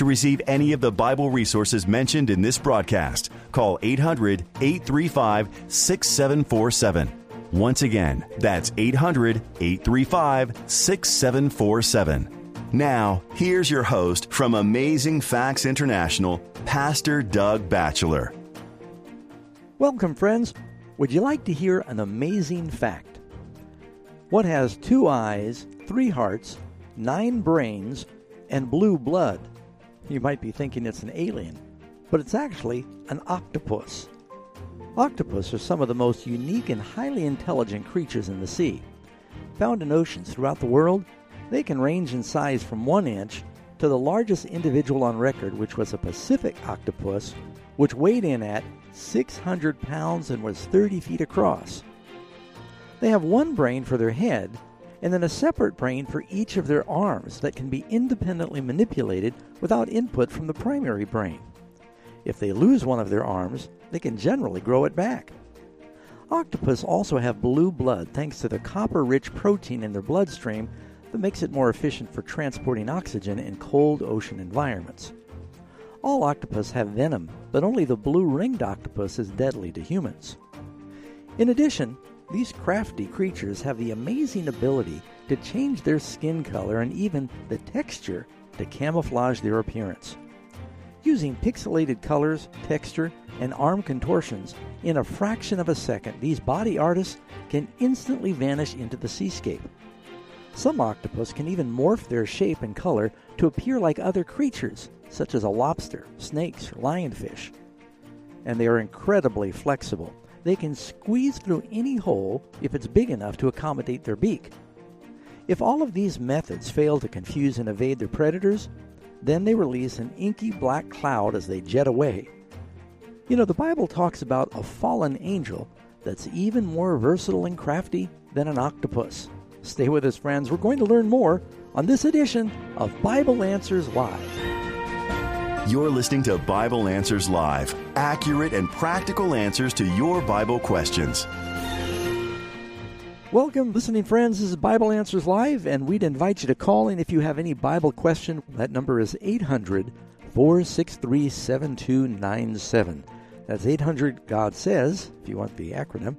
To receive any of the Bible resources mentioned in this broadcast, call 800 835 6747. Once again, that's 800 835 6747. Now, here's your host from Amazing Facts International, Pastor Doug Batchelor. Welcome, friends. Would you like to hear an amazing fact? What has two eyes, three hearts, nine brains, and blue blood? You might be thinking it's an alien, but it's actually an octopus. Octopus are some of the most unique and highly intelligent creatures in the sea. Found in oceans throughout the world, they can range in size from one inch to the largest individual on record, which was a Pacific octopus, which weighed in at 600 pounds and was 30 feet across. They have one brain for their head and then a separate brain for each of their arms that can be independently manipulated without input from the primary brain. If they lose one of their arms, they can generally grow it back. Octopus also have blue blood thanks to the copper rich protein in their bloodstream that makes it more efficient for transporting oxygen in cold ocean environments. All octopus have venom, but only the blue ringed octopus is deadly to humans. In addition, these crafty creatures have the amazing ability to change their skin color and even the texture to camouflage their appearance. Using pixelated colors, texture, and arm contortions, in a fraction of a second, these body artists can instantly vanish into the seascape. Some octopus can even morph their shape and color to appear like other creatures, such as a lobster, snakes, or lionfish. And they are incredibly flexible. They can squeeze through any hole if it's big enough to accommodate their beak. If all of these methods fail to confuse and evade their predators, then they release an inky black cloud as they jet away. You know, the Bible talks about a fallen angel that's even more versatile and crafty than an octopus. Stay with us, friends. We're going to learn more on this edition of Bible Answers Live. You're listening to Bible Answers Live, accurate and practical answers to your Bible questions. Welcome, listening friends. This is Bible Answers Live, and we'd invite you to call in if you have any Bible question. That number is 800 463 7297. That's 800 God Says, if you want the acronym.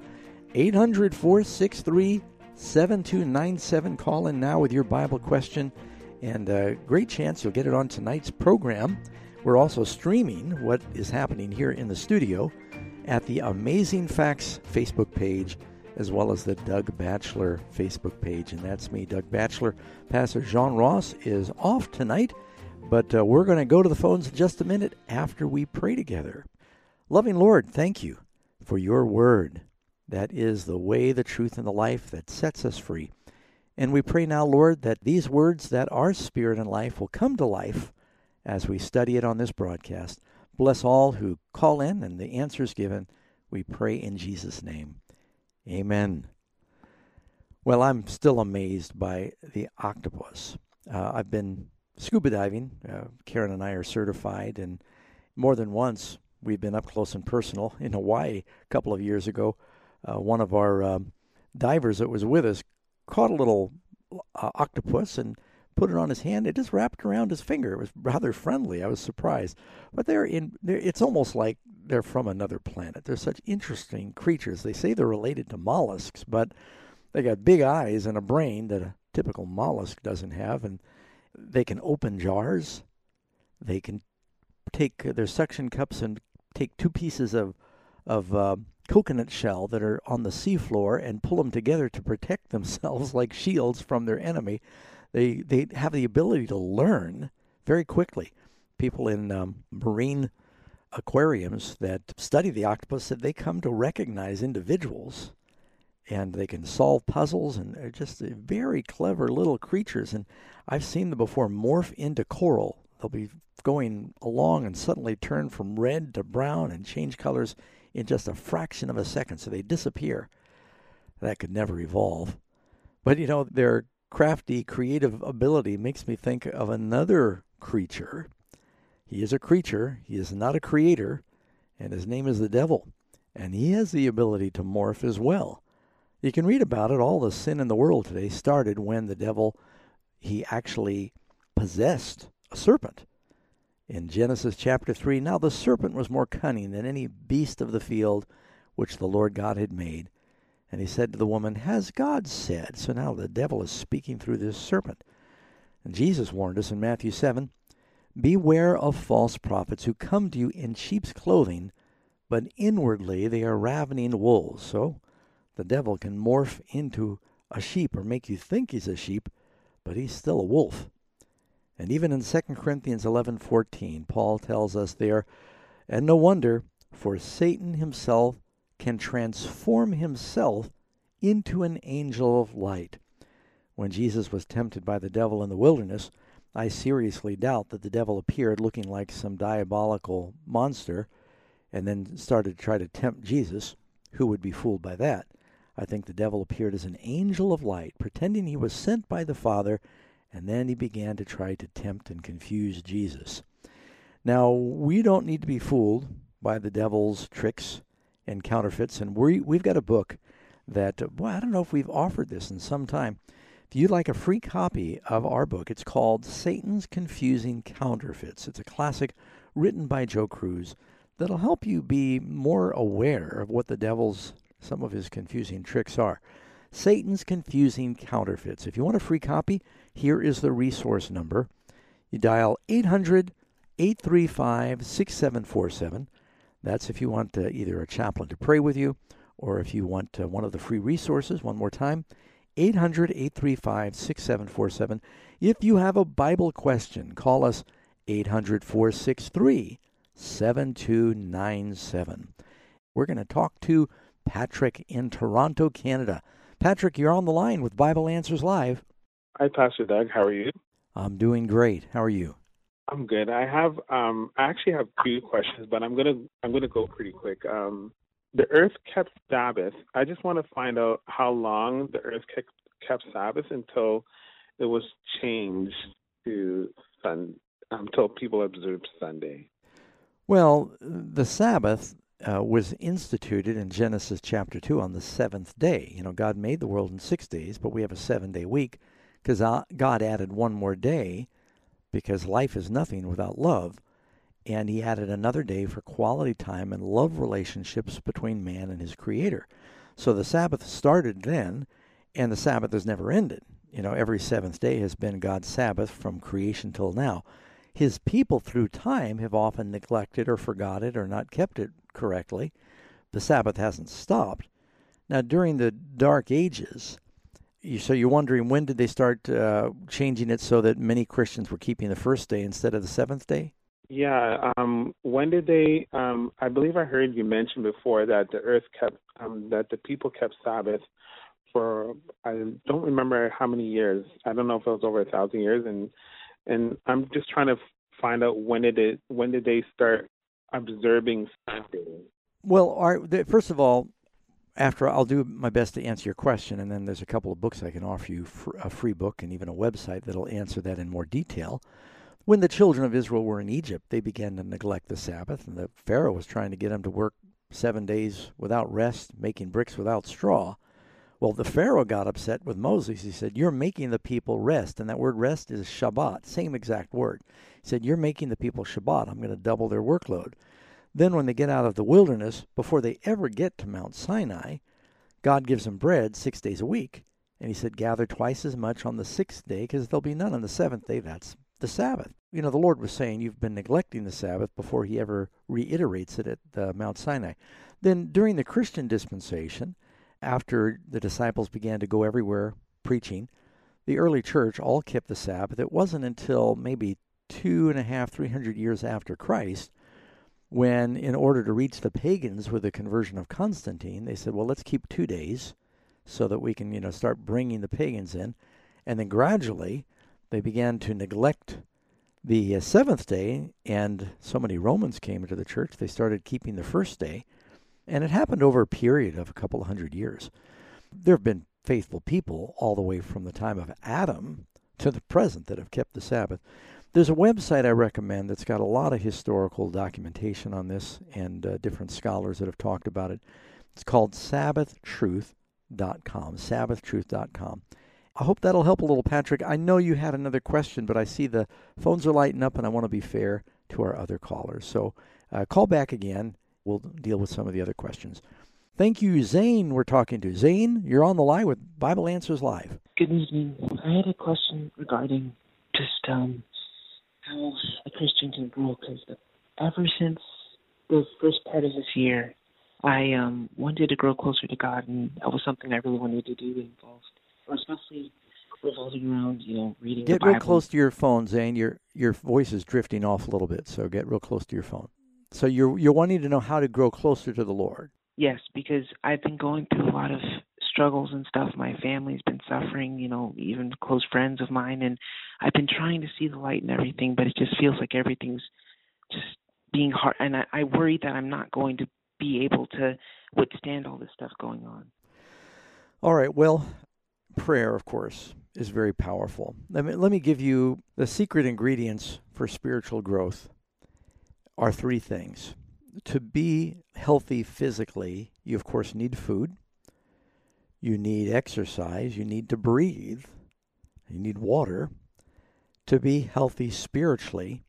800 463 7297. Call in now with your Bible question, and a great chance you'll get it on tonight's program. We're also streaming what is happening here in the studio at the Amazing Facts Facebook page as well as the Doug Batchelor Facebook page. And that's me, Doug Batchelor. Pastor Jean Ross is off tonight, but uh, we're going to go to the phones in just a minute after we pray together. Loving Lord, thank you for your word. That is the way, the truth, and the life that sets us free. And we pray now, Lord, that these words that are spirit and life will come to life as we study it on this broadcast. Bless all who call in and the answers given. We pray in Jesus' name. Amen. Well, I'm still amazed by the octopus. Uh, I've been scuba diving. Uh, Karen and I are certified, and more than once we've been up close and personal in Hawaii a couple of years ago. Uh, one of our um, divers that was with us caught a little uh, octopus and put it on his hand. It just wrapped around his finger. It was rather friendly. I was surprised, but they're in. They're, it's almost like they're from another planet. They're such interesting creatures. They say they're related to mollusks, but they got big eyes and a brain that a typical mollusk doesn't have, and they can open jars. They can take their suction cups and take two pieces of of uh, coconut shell that are on the seafloor and pull them together to protect themselves like shields from their enemy. They they have the ability to learn very quickly. People in um, marine aquariums that study the octopus that they come to recognize individuals and they can solve puzzles and they're just very clever little creatures and I've seen them before morph into coral They'll be going along and suddenly turn from red to brown and change colors in just a fraction of a second, so they disappear. That could never evolve. But you know, their crafty, creative ability makes me think of another creature. He is a creature, he is not a creator, and his name is the devil. And he has the ability to morph as well. You can read about it. All the sin in the world today started when the devil he actually possessed a serpent. In Genesis chapter 3, now the serpent was more cunning than any beast of the field which the Lord God had made. And he said to the woman, Has God said? So now the devil is speaking through this serpent. And Jesus warned us in Matthew 7 Beware of false prophets who come to you in sheep's clothing, but inwardly they are ravening wolves. So the devil can morph into a sheep or make you think he's a sheep, but he's still a wolf. And even in 2 Corinthians 11:14, Paul tells us there, and no wonder, for Satan himself can transform himself into an angel of light. When Jesus was tempted by the devil in the wilderness, I seriously doubt that the devil appeared looking like some diabolical monster and then started to try to tempt Jesus. Who would be fooled by that? I think the devil appeared as an angel of light, pretending he was sent by the Father, and then he began to try to tempt and confuse Jesus. Now, we don't need to be fooled by the devil's tricks and counterfeits, and we, we've got a book that, well, I don't know if we've offered this in some time. If you'd like a free copy of our book, it's called Satan's Confusing Counterfeits. It's a classic written by Joe Crews that'll help you be more aware of what the devil's some of his confusing tricks are. Satan's Confusing Counterfeits. If you want a free copy, here is the resource number. You dial 800 835 6747. That's if you want uh, either a chaplain to pray with you or if you want uh, one of the free resources. One more time 800 835 6747. If you have a Bible question, call us 800 463 7297. We're going to talk to Patrick in Toronto, Canada. Patrick, you're on the line with Bible Answers Live. Hi, Pastor Doug. How are you? I'm doing great. How are you? I'm good. I have um I actually have two questions, but I'm gonna I'm gonna go pretty quick. Um the earth kept Sabbath. I just want to find out how long the earth kept kept Sabbath until it was changed to sun until people observed Sunday. Well, the Sabbath uh, was instituted in Genesis chapter 2 on the seventh day. You know, God made the world in six days, but we have a seven day week because uh, God added one more day because life is nothing without love. And He added another day for quality time and love relationships between man and his Creator. So the Sabbath started then, and the Sabbath has never ended. You know, every seventh day has been God's Sabbath from creation till now. His people through time have often neglected or forgot it or not kept it correctly. The Sabbath hasn't stopped. Now, during the Dark Ages, so you're wondering when did they start uh, changing it so that many Christians were keeping the first day instead of the seventh day? Yeah. Um, when did they? Um, I believe I heard you mention before that the earth kept um, that the people kept Sabbath for I don't remember how many years. I don't know if it was over a thousand years, and and I'm just trying to find out when did it when did they start observing Sunday? Well, our, first of all, after I'll do my best to answer your question, and then there's a couple of books I can offer you, a free book and even a website that'll answer that in more detail. When the children of Israel were in Egypt, they began to neglect the Sabbath, and the Pharaoh was trying to get them to work seven days without rest, making bricks without straw. Well, the Pharaoh got upset with Moses. He said, You're making the people rest. And that word rest is Shabbat, same exact word. He said, You're making the people Shabbat. I'm going to double their workload. Then, when they get out of the wilderness, before they ever get to Mount Sinai, God gives them bread six days a week. And he said, Gather twice as much on the sixth day, because there'll be none on the seventh day. That's the Sabbath. You know, the Lord was saying, You've been neglecting the Sabbath before he ever reiterates it at Mount Sinai. Then, during the Christian dispensation, after the disciples began to go everywhere preaching, the early church all kept the Sabbath. It wasn't until maybe two and a half, three hundred years after Christ when, in order to reach the pagans with the conversion of Constantine, they said, well, let's keep two days so that we can, you know, start bringing the pagans in. And then gradually they began to neglect the uh, seventh day, and so many Romans came into the church, they started keeping the first day. And it happened over a period of a couple of hundred years. There have been faithful people all the way from the time of Adam to the present that have kept the Sabbath. There's a website I recommend that's got a lot of historical documentation on this and uh, different scholars that have talked about it. It's called sabbathtruth.com. Sabbathtruth.com. I hope that'll help a little, Patrick. I know you had another question, but I see the phones are lighting up, and I want to be fair to our other callers. So uh, call back again. We'll deal with some of the other questions. Thank you, Zane. We're talking to Zane. You're on the line with Bible Answers Live. Good evening. I had a question regarding just um, how a Christian can grow. Because ever since the first part of this year, I um, wanted to grow closer to God, and that was something I really wanted to do involved, especially revolving around, you know, reading get the Bible. real close to your phone, Zane. Your your voice is drifting off a little bit, so get real close to your phone. So you're you're wanting to know how to grow closer to the Lord. Yes, because I've been going through a lot of struggles and stuff. My family's been suffering, you know, even close friends of mine, and I've been trying to see the light and everything, but it just feels like everything's just being hard, and I, I worry that I'm not going to be able to withstand all this stuff going on. All right. Well, prayer, of course, is very powerful. Let me let me give you the secret ingredients for spiritual growth. Are three things. To be healthy physically, you of course need food. You need exercise. You need to breathe. You need water. To be healthy spiritually,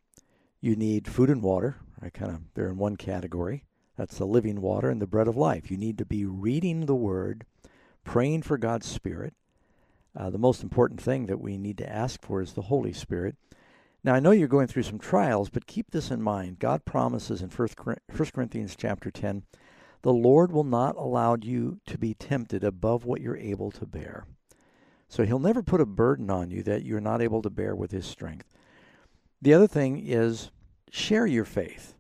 you need food and water. I kind of they're in one category. That's the living water and the bread of life. You need to be reading the Word, praying for God's Spirit. Uh, the most important thing that we need to ask for is the Holy Spirit. Now, I know you're going through some trials, but keep this in mind. God promises in 1 Corinthians chapter 10 the Lord will not allow you to be tempted above what you're able to bear. So He'll never put a burden on you that you're not able to bear with His strength. The other thing is share your faith.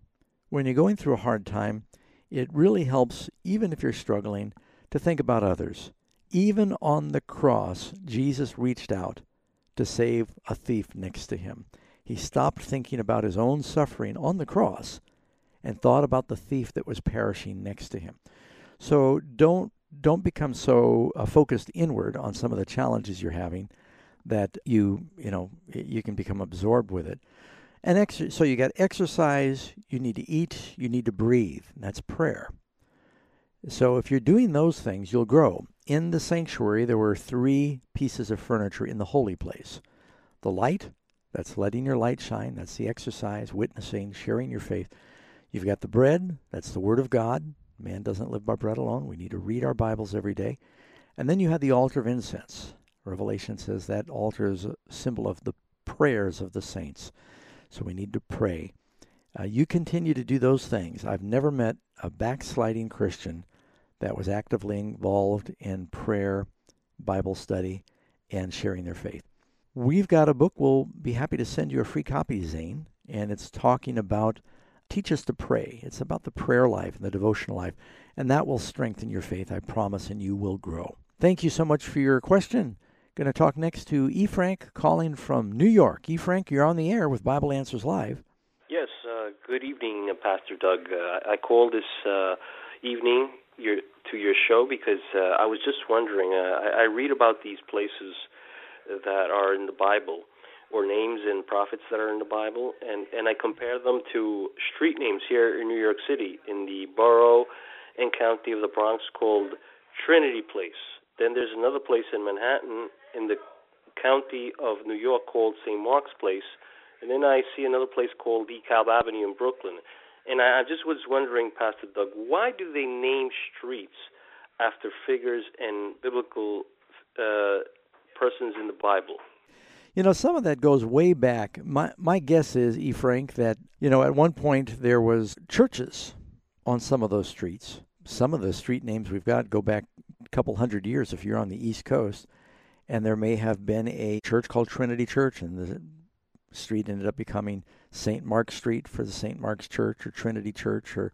When you're going through a hard time, it really helps, even if you're struggling, to think about others. Even on the cross, Jesus reached out to save a thief next to him. He stopped thinking about his own suffering on the cross and thought about the thief that was perishing next to him. So don't don't become so uh, focused inward on some of the challenges you're having that you you know you can become absorbed with it. And ex- so you got exercise, you need to eat, you need to breathe. that's prayer. So if you're doing those things, you'll grow. In the sanctuary, there were three pieces of furniture in the holy place the light, that's letting your light shine, that's the exercise, witnessing, sharing your faith. You've got the bread, that's the Word of God. Man doesn't live by bread alone. We need to read our Bibles every day. And then you have the altar of incense. Revelation says that altar is a symbol of the prayers of the saints. So we need to pray. Uh, you continue to do those things. I've never met a backsliding Christian that was actively involved in prayer, Bible study, and sharing their faith. We've got a book. We'll be happy to send you a free copy, Zane. And it's talking about Teach Us to Pray. It's about the prayer life and the devotional life. And that will strengthen your faith, I promise, and you will grow. Thank you so much for your question. Going to talk next to E. Frank calling from New York. E. Frank, you're on the air with Bible Answers Live. Yes, uh, good evening, uh, Pastor Doug. Uh, I called this uh, evening your, to your show because uh, I was just wondering. Uh, I, I read about these places that are in the Bible, or names and prophets that are in the Bible, and and I compare them to street names here in New York City, in the borough and county of the Bronx called Trinity Place. Then there's another place in Manhattan in the county of New York called St. Mark's Place, and then I see another place called DeKalb Avenue in Brooklyn. And I just was wondering, Pastor Doug, why do they name streets after figures and biblical uh, persons in the Bible? You know, some of that goes way back. My my guess is, E. Frank, that you know at one point there was churches on some of those streets. Some of the street names we've got go back a couple hundred years if you're on the East Coast, and there may have been a church called Trinity Church, and the street ended up becoming St. Mark's Street for the St. Mark's Church or Trinity Church, or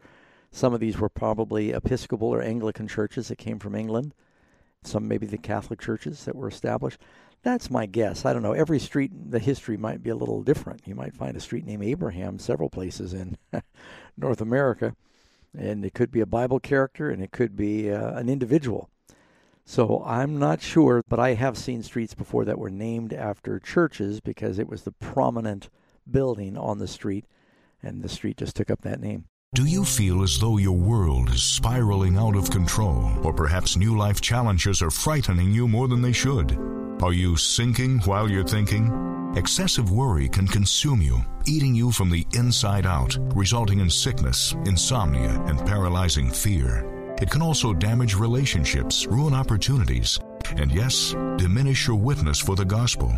some of these were probably Episcopal or Anglican churches that came from England. Some maybe the Catholic churches that were established. That's my guess. I don't know. Every street, the history might be a little different. You might find a street named Abraham several places in North America, and it could be a Bible character and it could be uh, an individual. So I'm not sure, but I have seen streets before that were named after churches because it was the prominent building on the street, and the street just took up that name. Do you feel as though your world is spiraling out of control, or perhaps new life challenges are frightening you more than they should? Are you sinking while you're thinking? Excessive worry can consume you, eating you from the inside out, resulting in sickness, insomnia, and paralyzing fear. It can also damage relationships, ruin opportunities, and yes, diminish your witness for the gospel.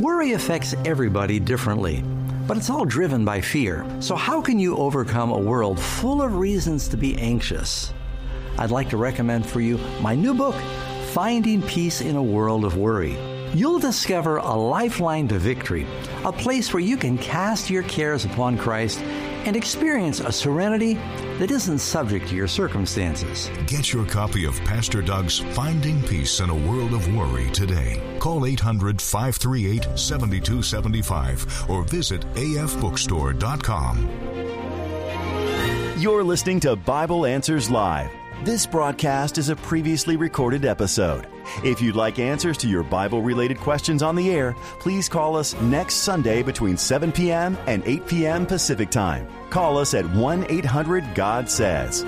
Worry affects everybody differently, but it's all driven by fear. So, how can you overcome a world full of reasons to be anxious? I'd like to recommend for you my new book, Finding Peace in a World of Worry. You'll discover a lifeline to victory, a place where you can cast your cares upon Christ and experience a serenity that isn't subject to your circumstances. Get your copy of Pastor Doug's Finding Peace in a World of Worry today. Call 800 538 7275 or visit afbookstore.com. You're listening to Bible Answers Live. This broadcast is a previously recorded episode. If you'd like answers to your Bible related questions on the air, please call us next Sunday between 7 p.m. and 8 p.m. Pacific Time. Call us at 1 800 God Says.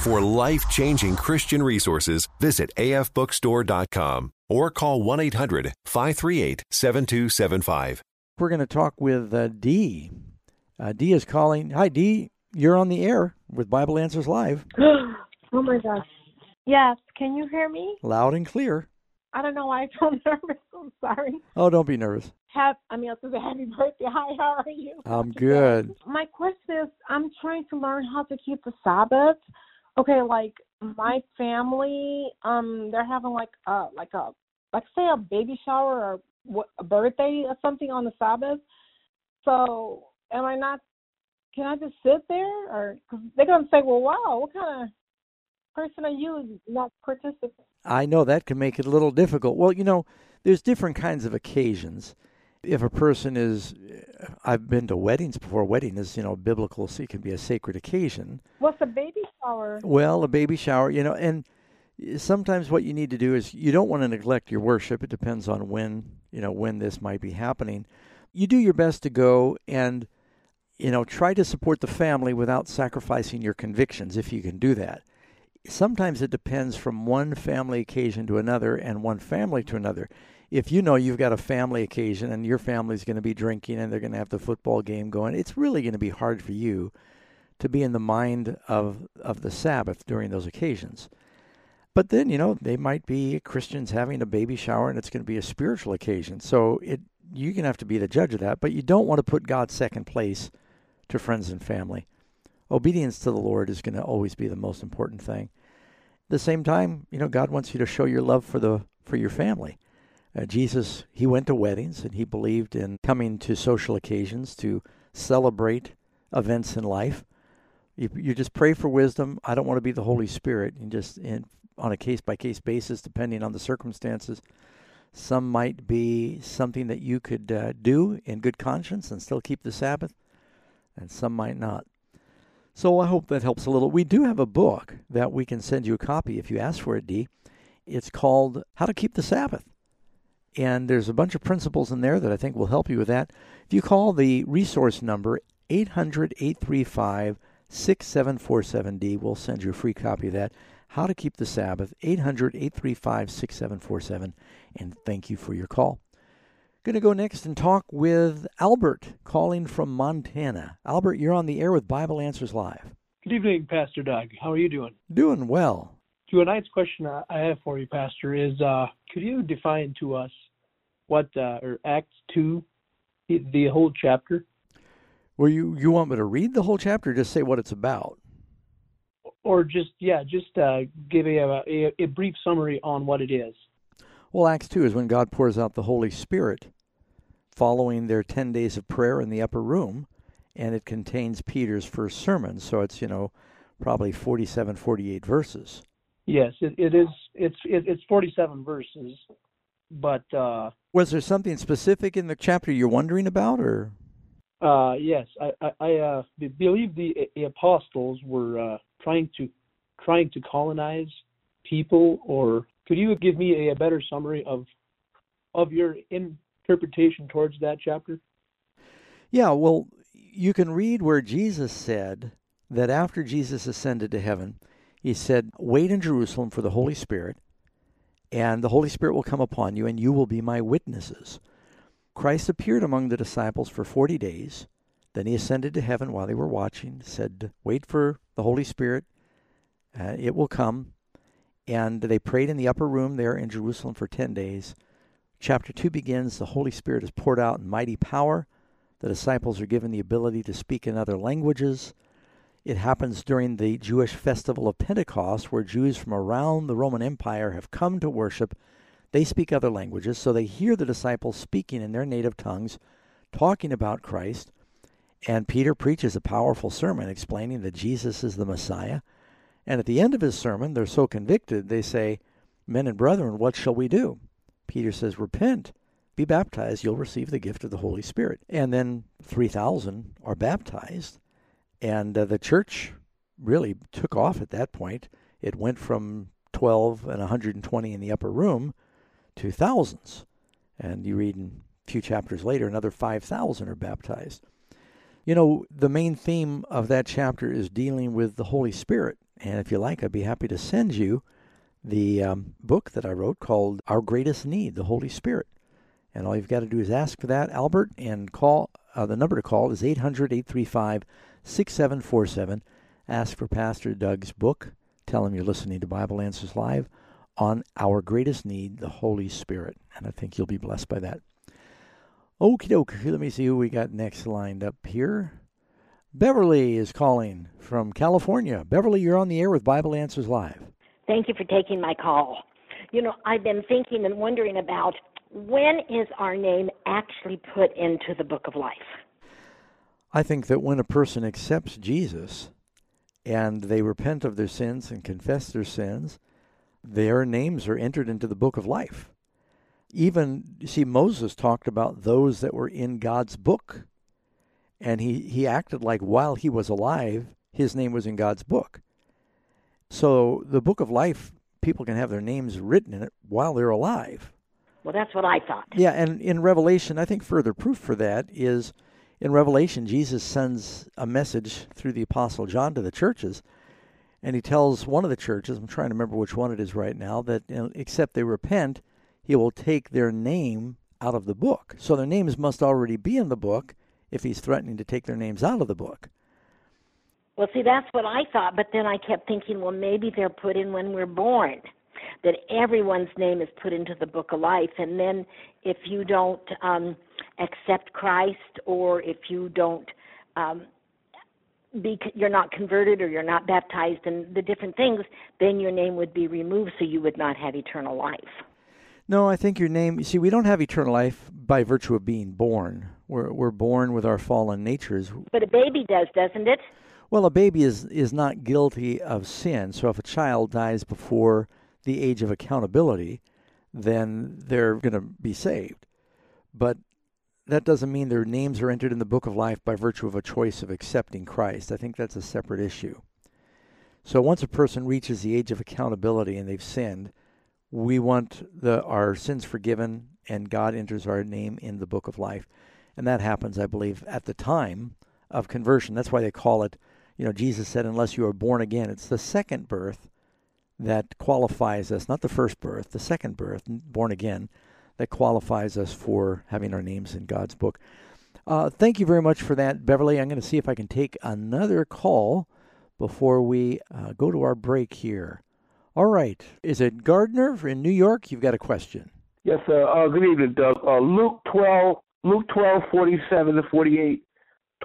For life changing Christian resources, visit afbookstore.com or call 1 800 538 7275. We're going to talk with uh, Dee. Uh, Dee is calling. Hi, Dee. You're on the air with Bible Answers Live. oh my gosh. Yes. Can you hear me? Loud and clear. I don't know why I feel nervous. I'm sorry. Oh, don't be nervous. Have I mean, I was a happy birthday. Hi, how are you? I'm good. My question is, I'm trying to learn how to keep the Sabbath. Okay, like my family, um, they're having like a like a like say a baby shower or what, a birthday or something on the Sabbath. So, am I not? Can I just sit there, or cause they're gonna say, "Well, wow, what kind of person are you not participating?" I know that can make it a little difficult. Well, you know, there's different kinds of occasions. If a person is, uh, I've been to weddings before. Wedding is, you know, biblical, so it can be a sacred occasion. What's a baby shower? Well, a baby shower, you know, and sometimes what you need to do is you don't want to neglect your worship. It depends on when, you know, when this might be happening. You do your best to go and, you know, try to support the family without sacrificing your convictions if you can do that sometimes it depends from one family occasion to another and one family to another. If you know you've got a family occasion and your family's going to be drinking and they're going to have the football game going, it's really going to be hard for you to be in the mind of of the Sabbath during those occasions. But then, you know, they might be Christians having a baby shower and it's going to be a spiritual occasion. So it you're going to have to be the judge of that, but you don't want to put God second place to friends and family obedience to the Lord is going to always be the most important thing. At the same time, you know, God wants you to show your love for the for your family. Uh, Jesus, he went to weddings and he believed in coming to social occasions to celebrate events in life. You, you just pray for wisdom. I don't want to be the Holy Spirit. And just in, on a case by case basis, depending on the circumstances, some might be something that you could uh, do in good conscience and still keep the Sabbath, and some might not. So I hope that helps a little. We do have a book that we can send you a copy if you ask for it, Dee. It's called How to Keep the Sabbath. And there's a bunch of principles in there that I think will help you with that. If you call the resource number 800 835 6747D, we'll send you a free copy of that. How to Keep the Sabbath, 800 835 6747. And thank you for your call. Going to go next and talk with Albert, calling from Montana. Albert, you're on the air with Bible Answers Live. Good evening, Pastor Doug. How are you doing? Doing well. So, tonight's question I have for you, Pastor, is uh, could you define to us what, uh, or Acts 2, the, whole chapter? Well, you, you want me to read the whole chapter or just say what it's about? Or just, yeah, just uh, give a, a, a brief summary on what it is. Well, Acts 2 is when God pours out the Holy Spirit following their 10 days of prayer in the upper room, and it contains Peter's first sermon. So it's, you know, probably 47, 48 verses. Yes, it, it is. It's it, it's 47 verses, but uh, Was there something specific in the chapter you're wondering about, or? uh, yes, I I, I uh, believe the, the apostles were uh, trying to trying to colonize people. Or could you give me a, a better summary of of your interpretation towards that chapter? Yeah, well, you can read where Jesus said that after Jesus ascended to heaven, he said, Wait in Jerusalem for the Holy Spirit, and the Holy Spirit will come upon you, and you will be my witnesses. Christ appeared among the disciples for 40 days. Then he ascended to heaven while they were watching, said, Wait for the Holy Spirit, uh, it will come. And they prayed in the upper room there in Jerusalem for 10 days. Chapter 2 begins The Holy Spirit is poured out in mighty power. The disciples are given the ability to speak in other languages. It happens during the Jewish festival of Pentecost, where Jews from around the Roman Empire have come to worship. They speak other languages, so they hear the disciples speaking in their native tongues, talking about Christ. And Peter preaches a powerful sermon explaining that Jesus is the Messiah. And at the end of his sermon, they're so convicted, they say, Men and brethren, what shall we do? Peter says, Repent, be baptized, you'll receive the gift of the Holy Spirit. And then 3,000 are baptized. And uh, the church really took off at that point. It went from 12 and 120 in the upper room to thousands. And you read in a few chapters later, another 5,000 are baptized. You know, the main theme of that chapter is dealing with the Holy Spirit. And if you like, I'd be happy to send you the um, book that I wrote called Our Greatest Need, the Holy Spirit. And all you've got to do is ask for that, Albert, and call. Uh, the number to call is 800 835 6747. Ask for Pastor Doug's book. Tell him you're listening to Bible Answers Live on Our Greatest Need, the Holy Spirit. And I think you'll be blessed by that. Okie doke. Let me see who we got next lined up here. Beverly is calling from California. Beverly, you're on the air with Bible Answers Live. Thank you for taking my call. You know, I've been thinking and wondering about when is our name actually put into the book of life? I think that when a person accepts Jesus and they repent of their sins and confess their sins, their names are entered into the book of life. Even, you see, Moses talked about those that were in God's book. And he, he acted like while he was alive, his name was in God's book. So the book of life, people can have their names written in it while they're alive. Well, that's what I thought. Yeah, and in Revelation, I think further proof for that is in Revelation, Jesus sends a message through the Apostle John to the churches, and he tells one of the churches, I'm trying to remember which one it is right now, that you know, except they repent, he will take their name out of the book. So their names must already be in the book if he's threatening to take their names out of the book. Well, see, that's what I thought, but then I kept thinking, well, maybe they're put in when we're born, that everyone's name is put into the book of life. And then if you don't um, accept Christ or if you don't. Um, be, you're not converted or you're not baptized and the different things, then your name would be removed so you would not have eternal life. No, I think your name. You see, we don't have eternal life by virtue of being born. We're we're born with our fallen natures. But a baby does, doesn't it? Well, a baby is is not guilty of sin. So if a child dies before the age of accountability, then they're going to be saved. But that doesn't mean their names are entered in the book of life by virtue of a choice of accepting Christ. I think that's a separate issue. So once a person reaches the age of accountability and they've sinned, we want the our sins forgiven and God enters our name in the book of life. And that happens, I believe, at the time of conversion. That's why they call it, you know, Jesus said, unless you are born again. It's the second birth that qualifies us, not the first birth, the second birth, born again, that qualifies us for having our names in God's book. Uh, thank you very much for that, Beverly. I'm going to see if I can take another call before we uh, go to our break here. All right. Is it Gardner in New York? You've got a question. Yes, sir. Uh, good evening, Doug. Uh, Luke 12, Luke 12, 47 to 48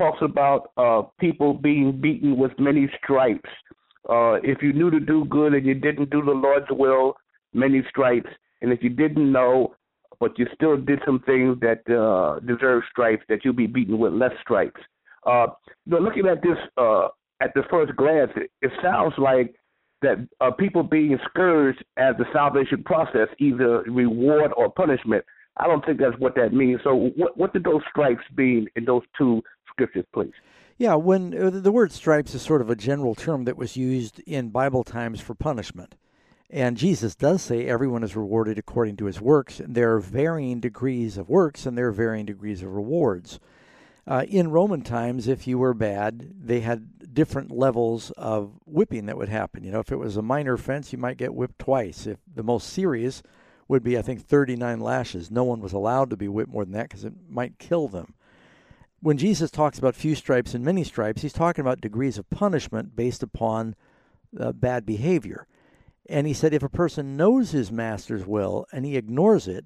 talks about uh, people being beaten with many stripes. Uh, if you knew to do good and you didn't do the Lord's will, many stripes. And if you didn't know, but you still did some things that uh, deserve stripes, that you'll be beaten with less stripes. Uh, you know, looking at this uh, at the first glance, it, it sounds like that uh, people being scourged as the salvation process, either reward or punishment. I don't think that's what that means. So, what what did those stripes mean in those two scriptures, please? Yeah, when uh, the word stripes is sort of a general term that was used in Bible times for punishment. And Jesus does say everyone is rewarded according to his works. And there are varying degrees of works and there are varying degrees of rewards. Uh, in Roman times, if you were bad, they had different levels of whipping that would happen. You know, if it was a minor offense, you might get whipped twice. If the most serious would be, I think, 39 lashes. No one was allowed to be whipped more than that because it might kill them. When Jesus talks about few stripes and many stripes, he's talking about degrees of punishment based upon uh, bad behavior. And he said if a person knows his master's will and he ignores it,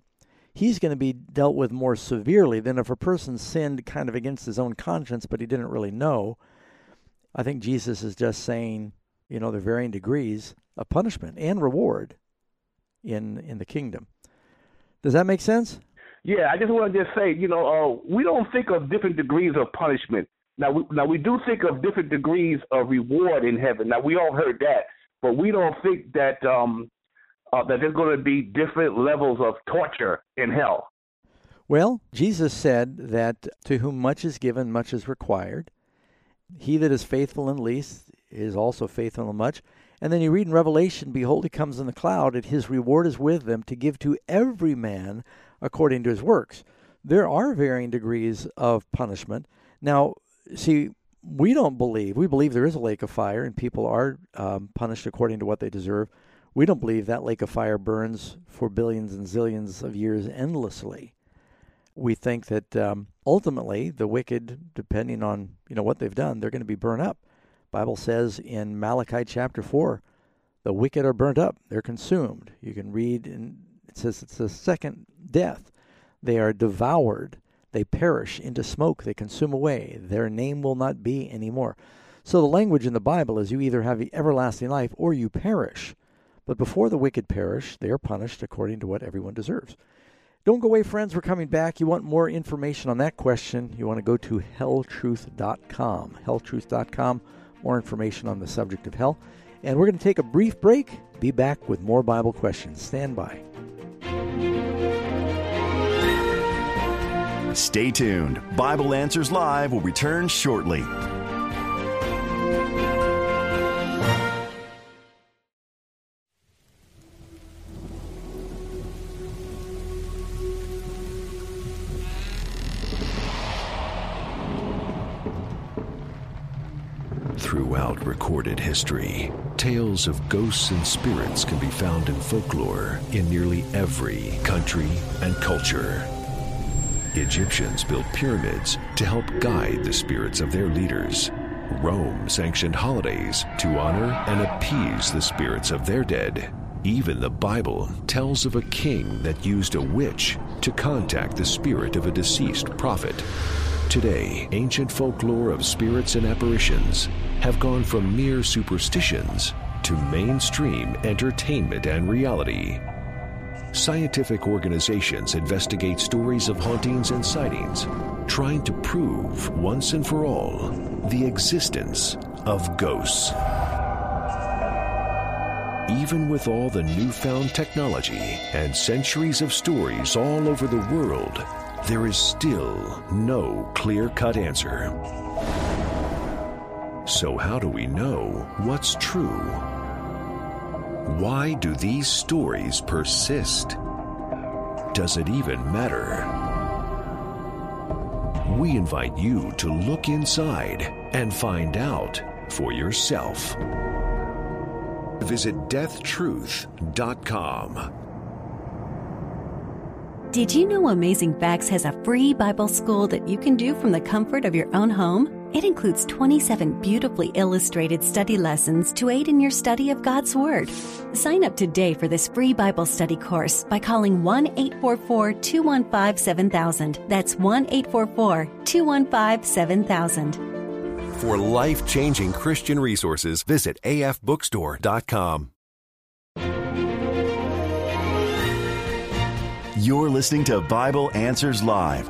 he's going to be dealt with more severely than if a person sinned kind of against his own conscience, but he didn't really know. I think Jesus is just saying, you know, there are varying degrees of punishment and reward in in the kingdom. Does that make sense? Yeah, I just want to just say, you know, uh, we don't think of different degrees of punishment. Now, we, now we do think of different degrees of reward in heaven. Now, we all heard that, but we don't think that um, uh, that there's going to be different levels of torture in hell. Well, Jesus said that to whom much is given, much is required. He that is faithful in least is also faithful in much. And then you read in Revelation, Behold, he comes in the cloud, and his reward is with them to give to every man according to his works. There are varying degrees of punishment. Now, see, we don't believe, we believe there is a lake of fire and people are um, punished according to what they deserve. We don't believe that lake of fire burns for billions and zillions of years endlessly. We think that um, ultimately the wicked, depending on you know what they've done, they're going to be burned up. Bible says in Malachi chapter four, the wicked are burnt up; they're consumed. You can read, and it says it's the second death. They are devoured. They perish into smoke. They consume away. Their name will not be anymore. So the language in the Bible is you either have everlasting life or you perish. But before the wicked perish, they are punished according to what everyone deserves. Don't go away, friends. We're coming back. You want more information on that question? You want to go to helltruth.com. Helltruth.com. More information on the subject of hell. And we're going to take a brief break. Be back with more Bible questions. Stand by. Stay tuned. Bible Answers Live will return shortly. Throughout recorded history, tales of ghosts and spirits can be found in folklore in nearly every country and culture. Egyptians built pyramids to help guide the spirits of their leaders. Rome sanctioned holidays to honor and appease the spirits of their dead. Even the Bible tells of a king that used a witch to contact the spirit of a deceased prophet. Today, ancient folklore of spirits and apparitions have gone from mere superstitions to mainstream entertainment and reality. Scientific organizations investigate stories of hauntings and sightings, trying to prove once and for all the existence of ghosts. Even with all the newfound technology and centuries of stories all over the world, there is still no clear cut answer. So, how do we know what's true? Why do these stories persist? Does it even matter? We invite you to look inside and find out for yourself. Visit deathtruth.com. Did you know Amazing Facts has a free Bible school that you can do from the comfort of your own home? It includes 27 beautifully illustrated study lessons to aid in your study of God's Word. Sign up today for this free Bible study course by calling 1 844 215 7000. That's 1 844 215 7000. For life changing Christian resources, visit afbookstore.com. You're listening to Bible Answers Live,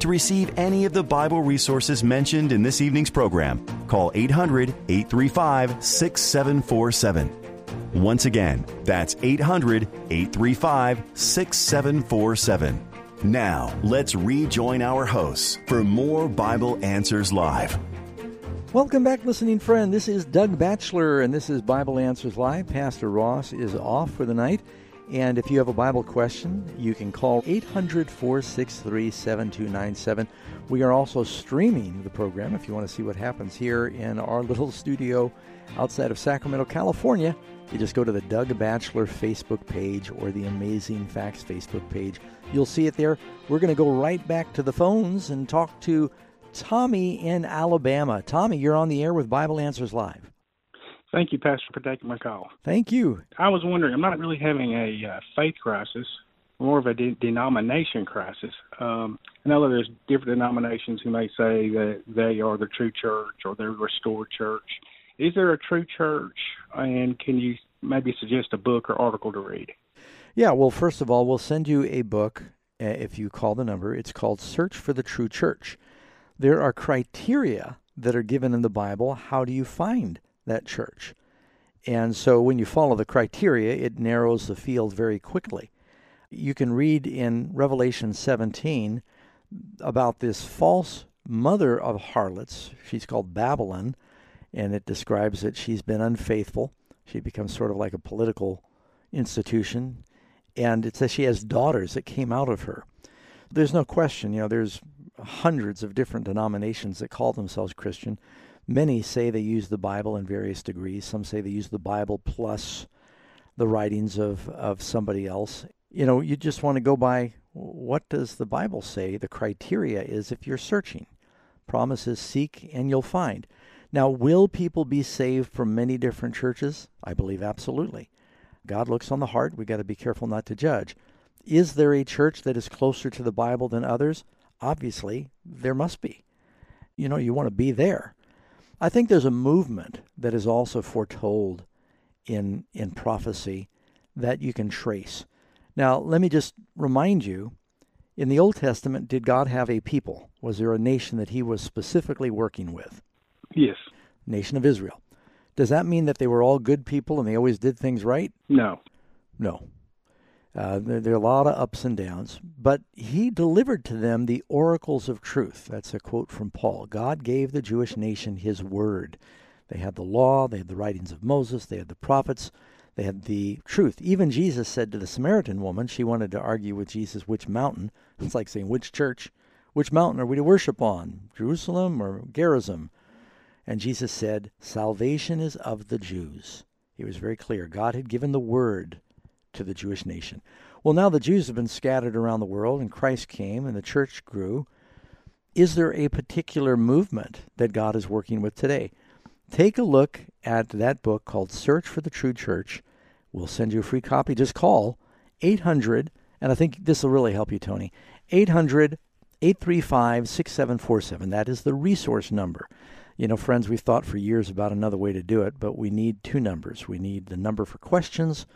To receive any of the Bible resources mentioned in this evening's program, call 800 835 6747. Once again, that's 800 835 6747. Now, let's rejoin our hosts for more Bible Answers Live. Welcome back, listening friend. This is Doug Batchelor, and this is Bible Answers Live. Pastor Ross is off for the night. And if you have a Bible question, you can call 800 463 7297. We are also streaming the program if you want to see what happens here in our little studio outside of Sacramento, California. You just go to the Doug Batchelor Facebook page or the Amazing Facts Facebook page. You'll see it there. We're going to go right back to the phones and talk to Tommy in Alabama. Tommy, you're on the air with Bible Answers Live. Thank you, Pastor, for taking my call. Thank you. I was wondering, I'm not really having a uh, faith crisis, more of a de- denomination crisis. Um, I know there's different denominations who may say that they are the true church or they're restored church. Is there a true church, and can you maybe suggest a book or article to read? Yeah, well, first of all, we'll send you a book uh, if you call the number. It's called Search for the True Church. There are criteria that are given in the Bible. How do you find that church? And so when you follow the criteria, it narrows the field very quickly. You can read in Revelation 17 about this false mother of harlots. She's called Babylon, and it describes that she's been unfaithful. She becomes sort of like a political institution. And it says she has daughters that came out of her. There's no question, you know, there's hundreds of different denominations that call themselves Christian. Many say they use the Bible in various degrees. Some say they use the Bible plus the writings of, of somebody else. You know, you just want to go by what does the Bible say? The criteria is if you're searching. Promises seek and you'll find. Now, will people be saved from many different churches? I believe absolutely. God looks on the heart. We've got to be careful not to judge. Is there a church that is closer to the Bible than others? Obviously, there must be. You know, you want to be there. I think there's a movement that is also foretold in in prophecy that you can trace. Now, let me just remind you in the Old Testament, did God have a people? Was there a nation that he was specifically working with? Yes. Nation of Israel. Does that mean that they were all good people and they always did things right? No. No. Uh, there, are a lot of ups and downs, but he delivered to them the oracles of truth. That's a quote from Paul. God gave the Jewish nation his word. They had the law, they had the writings of Moses, they had the prophets, they had the truth. Even Jesus said to the Samaritan woman, she wanted to argue with Jesus which mountain. It's like saying, which church, which mountain are we to worship on, Jerusalem or Gerizim? And Jesus said, Salvation is of the Jews. He was very clear. God had given the word to the Jewish nation. Well, now the Jews have been scattered around the world, and Christ came, and the church grew. Is there a particular movement that God is working with today? Take a look at that book called Search for the True Church. We'll send you a free copy. Just call 800, and I think this will really help you, Tony. 800 835 6747. That is the resource number. You know, friends, we've thought for years about another way to do it, but we need two numbers. We need the number for questions,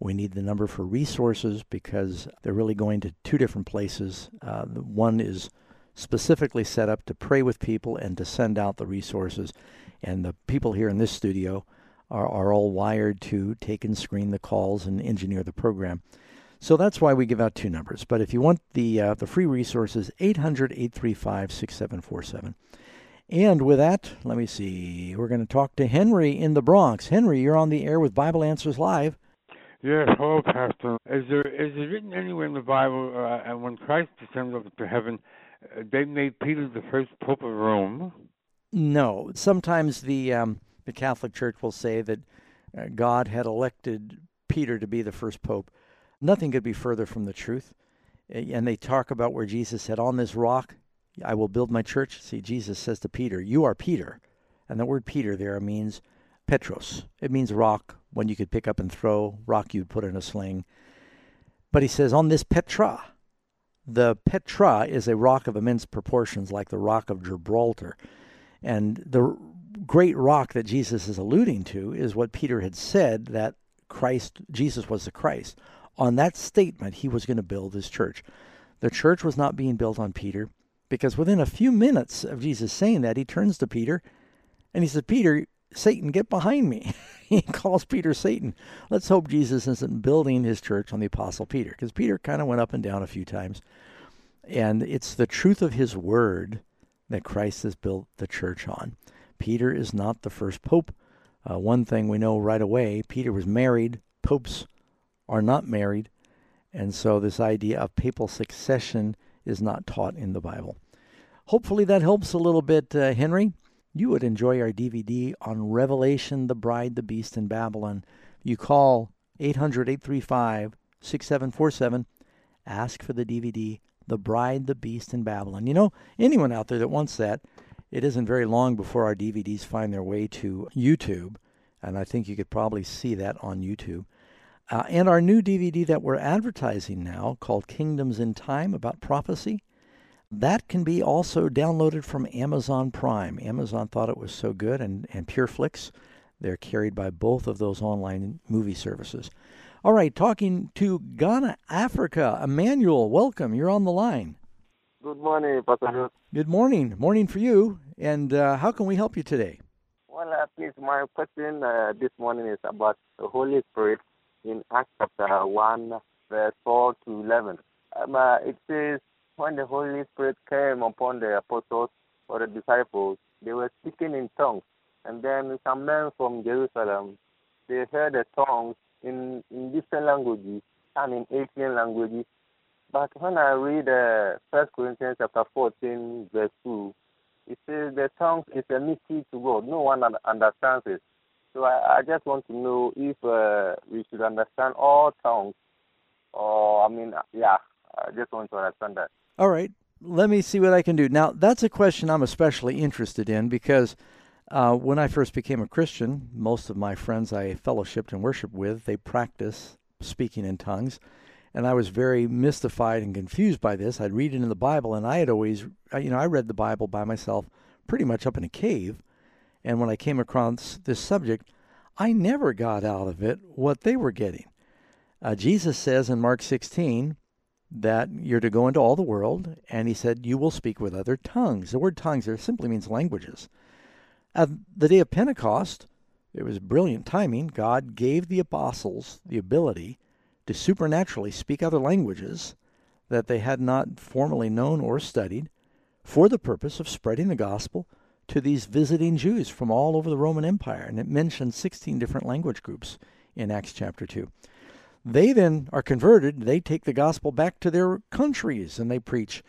we need the number for resources because they're really going to two different places. Uh, one is specifically set up to pray with people and to send out the resources. And the people here in this studio are, are all wired to take and screen the calls and engineer the program. So that's why we give out two numbers. But if you want the uh, the free resources, 800 835 6747. And with that, let me see. We're going to talk to Henry in the Bronx. Henry, you're on the air with Bible Answers Live. Yes, hello, Pastor. Is there is it written anywhere in the Bible, uh, and when Christ descended up to heaven, uh, they made Peter the first pope of Rome? No. Sometimes the um, the Catholic Church will say that uh, God had elected Peter to be the first pope. Nothing could be further from the truth. And they talk about where Jesus said, "On this rock, I will build my church." See, Jesus says to Peter, "You are Peter," and the word Peter there means Petros. It means rock, one you could pick up and throw, rock you'd put in a sling. But he says, on this Petra, the Petra is a rock of immense proportions, like the rock of Gibraltar. And the great rock that Jesus is alluding to is what Peter had said that Christ, Jesus was the Christ. On that statement, he was going to build his church. The church was not being built on Peter because within a few minutes of Jesus saying that, he turns to Peter and he says, Peter, Satan, get behind me. he calls Peter Satan. Let's hope Jesus isn't building his church on the Apostle Peter because Peter kind of went up and down a few times. And it's the truth of his word that Christ has built the church on. Peter is not the first pope. Uh, one thing we know right away Peter was married, popes are not married. And so this idea of papal succession is not taught in the Bible. Hopefully that helps a little bit, uh, Henry. You would enjoy our DVD on Revelation, the Bride, the Beast, and Babylon. You call 800 835 6747. Ask for the DVD, The Bride, the Beast, and Babylon. You know, anyone out there that wants that, it isn't very long before our DVDs find their way to YouTube. And I think you could probably see that on YouTube. Uh, and our new DVD that we're advertising now called Kingdoms in Time about prophecy. That can be also downloaded from Amazon Prime. Amazon thought it was so good, and, and PureFlix. They're carried by both of those online movie services. All right, talking to Ghana, Africa. Emmanuel, welcome. You're on the line. Good morning, Pastor. Good morning. Morning for you. And uh, how can we help you today? Well, uh, please, my question uh, this morning is about the Holy Spirit in Acts chapter 1, verse 4 to 11. Um, uh, it says, when the Holy Spirit came upon the apostles or the disciples, they were speaking in tongues. And then some men from Jerusalem, they heard the tongues in, in different languages and in alien languages. But when I read uh, 1 Corinthians chapter 14, verse 2, it says the tongue is a mystery to God. No one understands it. So I, I just want to know if uh, we should understand all tongues, or I mean, yeah, I just want to understand that. All right, let me see what I can do. Now, that's a question I'm especially interested in because uh, when I first became a Christian, most of my friends I fellowshipped and worshiped with, they practice speaking in tongues. And I was very mystified and confused by this. I'd read it in the Bible, and I had always, you know, I read the Bible by myself pretty much up in a cave and when I came across this subject, I never got out of it what they were getting. Uh, Jesus says in Mark 16 that you're to go into all the world, and he said, You will speak with other tongues. The word tongues there simply means languages. At the day of Pentecost, it was brilliant timing. God gave the apostles the ability to supernaturally speak other languages that they had not formally known or studied for the purpose of spreading the gospel to these visiting Jews from all over the Roman Empire. And it mentions 16 different language groups in Acts chapter 2. They then are converted. They take the gospel back to their countries and they preach.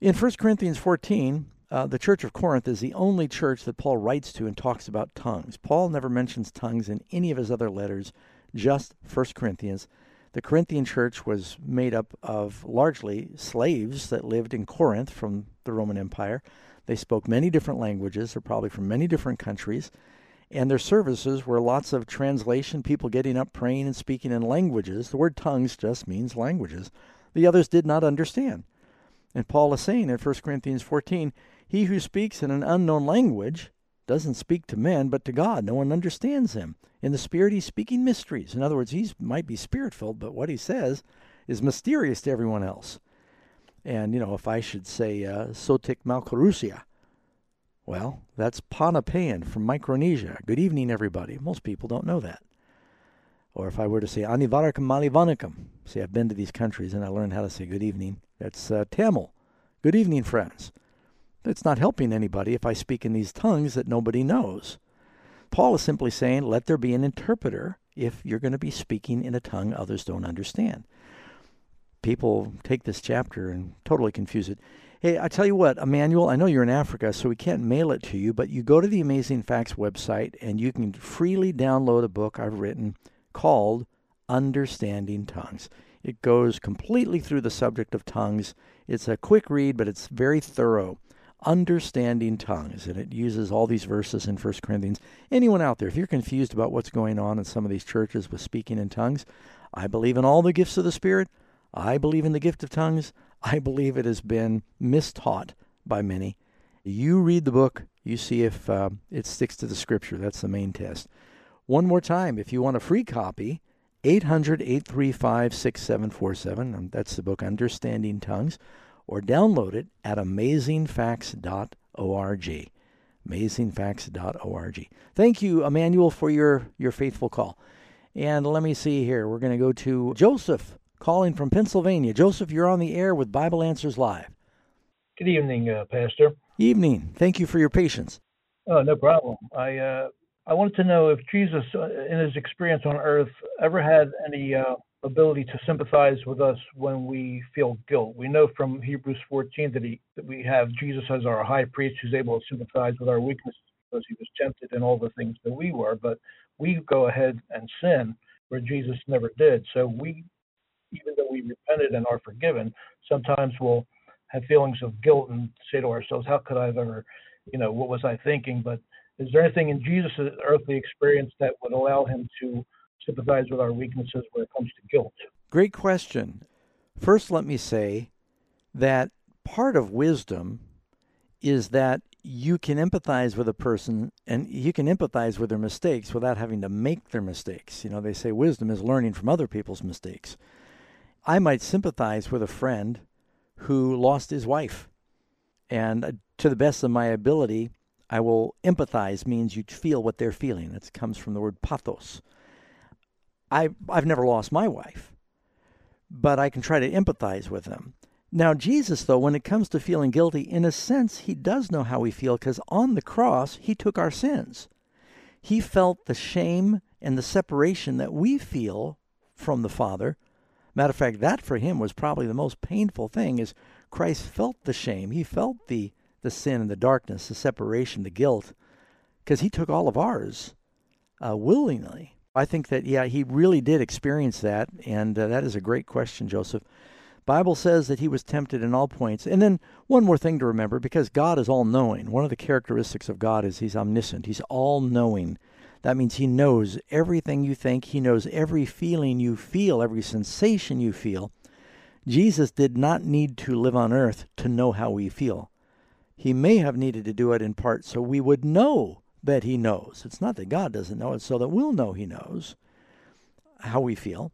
In 1 Corinthians 14, uh, the church of Corinth is the only church that Paul writes to and talks about tongues. Paul never mentions tongues in any of his other letters, just 1 Corinthians. The Corinthian church was made up of largely slaves that lived in Corinth from the Roman Empire. They spoke many different languages. They're probably from many different countries. And their services were lots of translation, people getting up, praying, and speaking in languages. The word tongues just means languages. The others did not understand. And Paul is saying in 1 Corinthians 14, He who speaks in an unknown language doesn't speak to men, but to God. No one understands him. In the Spirit, he's speaking mysteries. In other words, he might be spirit filled, but what he says is mysterious to everyone else. And, you know, if I should say uh, Sotik Malkarusia, well, that's Pohnpeian from Micronesia. Good evening, everybody. Most people don't know that. Or if I were to say Anivarakam Malivanikam, see, I've been to these countries and I learned how to say good evening. That's uh, Tamil. Good evening, friends. It's not helping anybody if I speak in these tongues that nobody knows. Paul is simply saying, let there be an interpreter if you're going to be speaking in a tongue others don't understand people take this chapter and totally confuse it. Hey, I tell you what, Emmanuel, I know you're in Africa, so we can't mail it to you, but you go to the Amazing Facts website and you can freely download a book I've written called Understanding Tongues. It goes completely through the subject of tongues. It's a quick read, but it's very thorough. Understanding tongues, and it uses all these verses in 1 Corinthians. Anyone out there, if you're confused about what's going on in some of these churches with speaking in tongues, I believe in all the gifts of the Spirit. I believe in the gift of tongues. I believe it has been mistaught by many. You read the book, you see if uh, it sticks to the scripture. That's the main test. One more time, if you want a free copy, 800 835 6747. That's the book Understanding Tongues. Or download it at amazingfacts.org. Amazingfacts.org. Thank you, Emmanuel, for your, your faithful call. And let me see here. We're going to go to Joseph calling from Pennsylvania. Joseph, you're on the air with Bible Answers Live. Good evening, uh, Pastor. Evening. Thank you for your patience. Oh, no problem. I uh, I wanted to know if Jesus, uh, in his experience on earth, ever had any uh, ability to sympathize with us when we feel guilt. We know from Hebrews 14 that he that we have Jesus as our high priest who's able to sympathize with our weaknesses because he was tempted in all the things that we were, but we go ahead and sin where Jesus never did. So we, even though we repented and are forgiven, sometimes we'll have feelings of guilt and say to ourselves, "How could I have ever, you know, what was I thinking?" But is there anything in Jesus' earthly experience that would allow him to sympathize with our weaknesses when it comes to guilt? Great question. First, let me say that part of wisdom is that you can empathize with a person and you can empathize with their mistakes without having to make their mistakes. You know, they say wisdom is learning from other people's mistakes. I might sympathize with a friend who lost his wife. And uh, to the best of my ability, I will empathize means you feel what they're feeling. It comes from the word pathos. I I've never lost my wife, but I can try to empathize with them. Now Jesus though when it comes to feeling guilty in a sense he does know how we feel cuz on the cross he took our sins. He felt the shame and the separation that we feel from the Father. Matter of fact, that for him was probably the most painful thing is Christ felt the shame. He felt the the sin and the darkness, the separation, the guilt, because he took all of ours uh, willingly. I think that yeah, he really did experience that, and uh, that is a great question, Joseph. Bible says that he was tempted in all points. And then one more thing to remember because God is all knowing. One of the characteristics of God is he's omniscient. He's all knowing. That means he knows everything you think, he knows every feeling you feel, every sensation you feel. Jesus did not need to live on earth to know how we feel. He may have needed to do it in part so we would know that He knows. It's not that God doesn't know, it's so that we'll know He knows how we feel.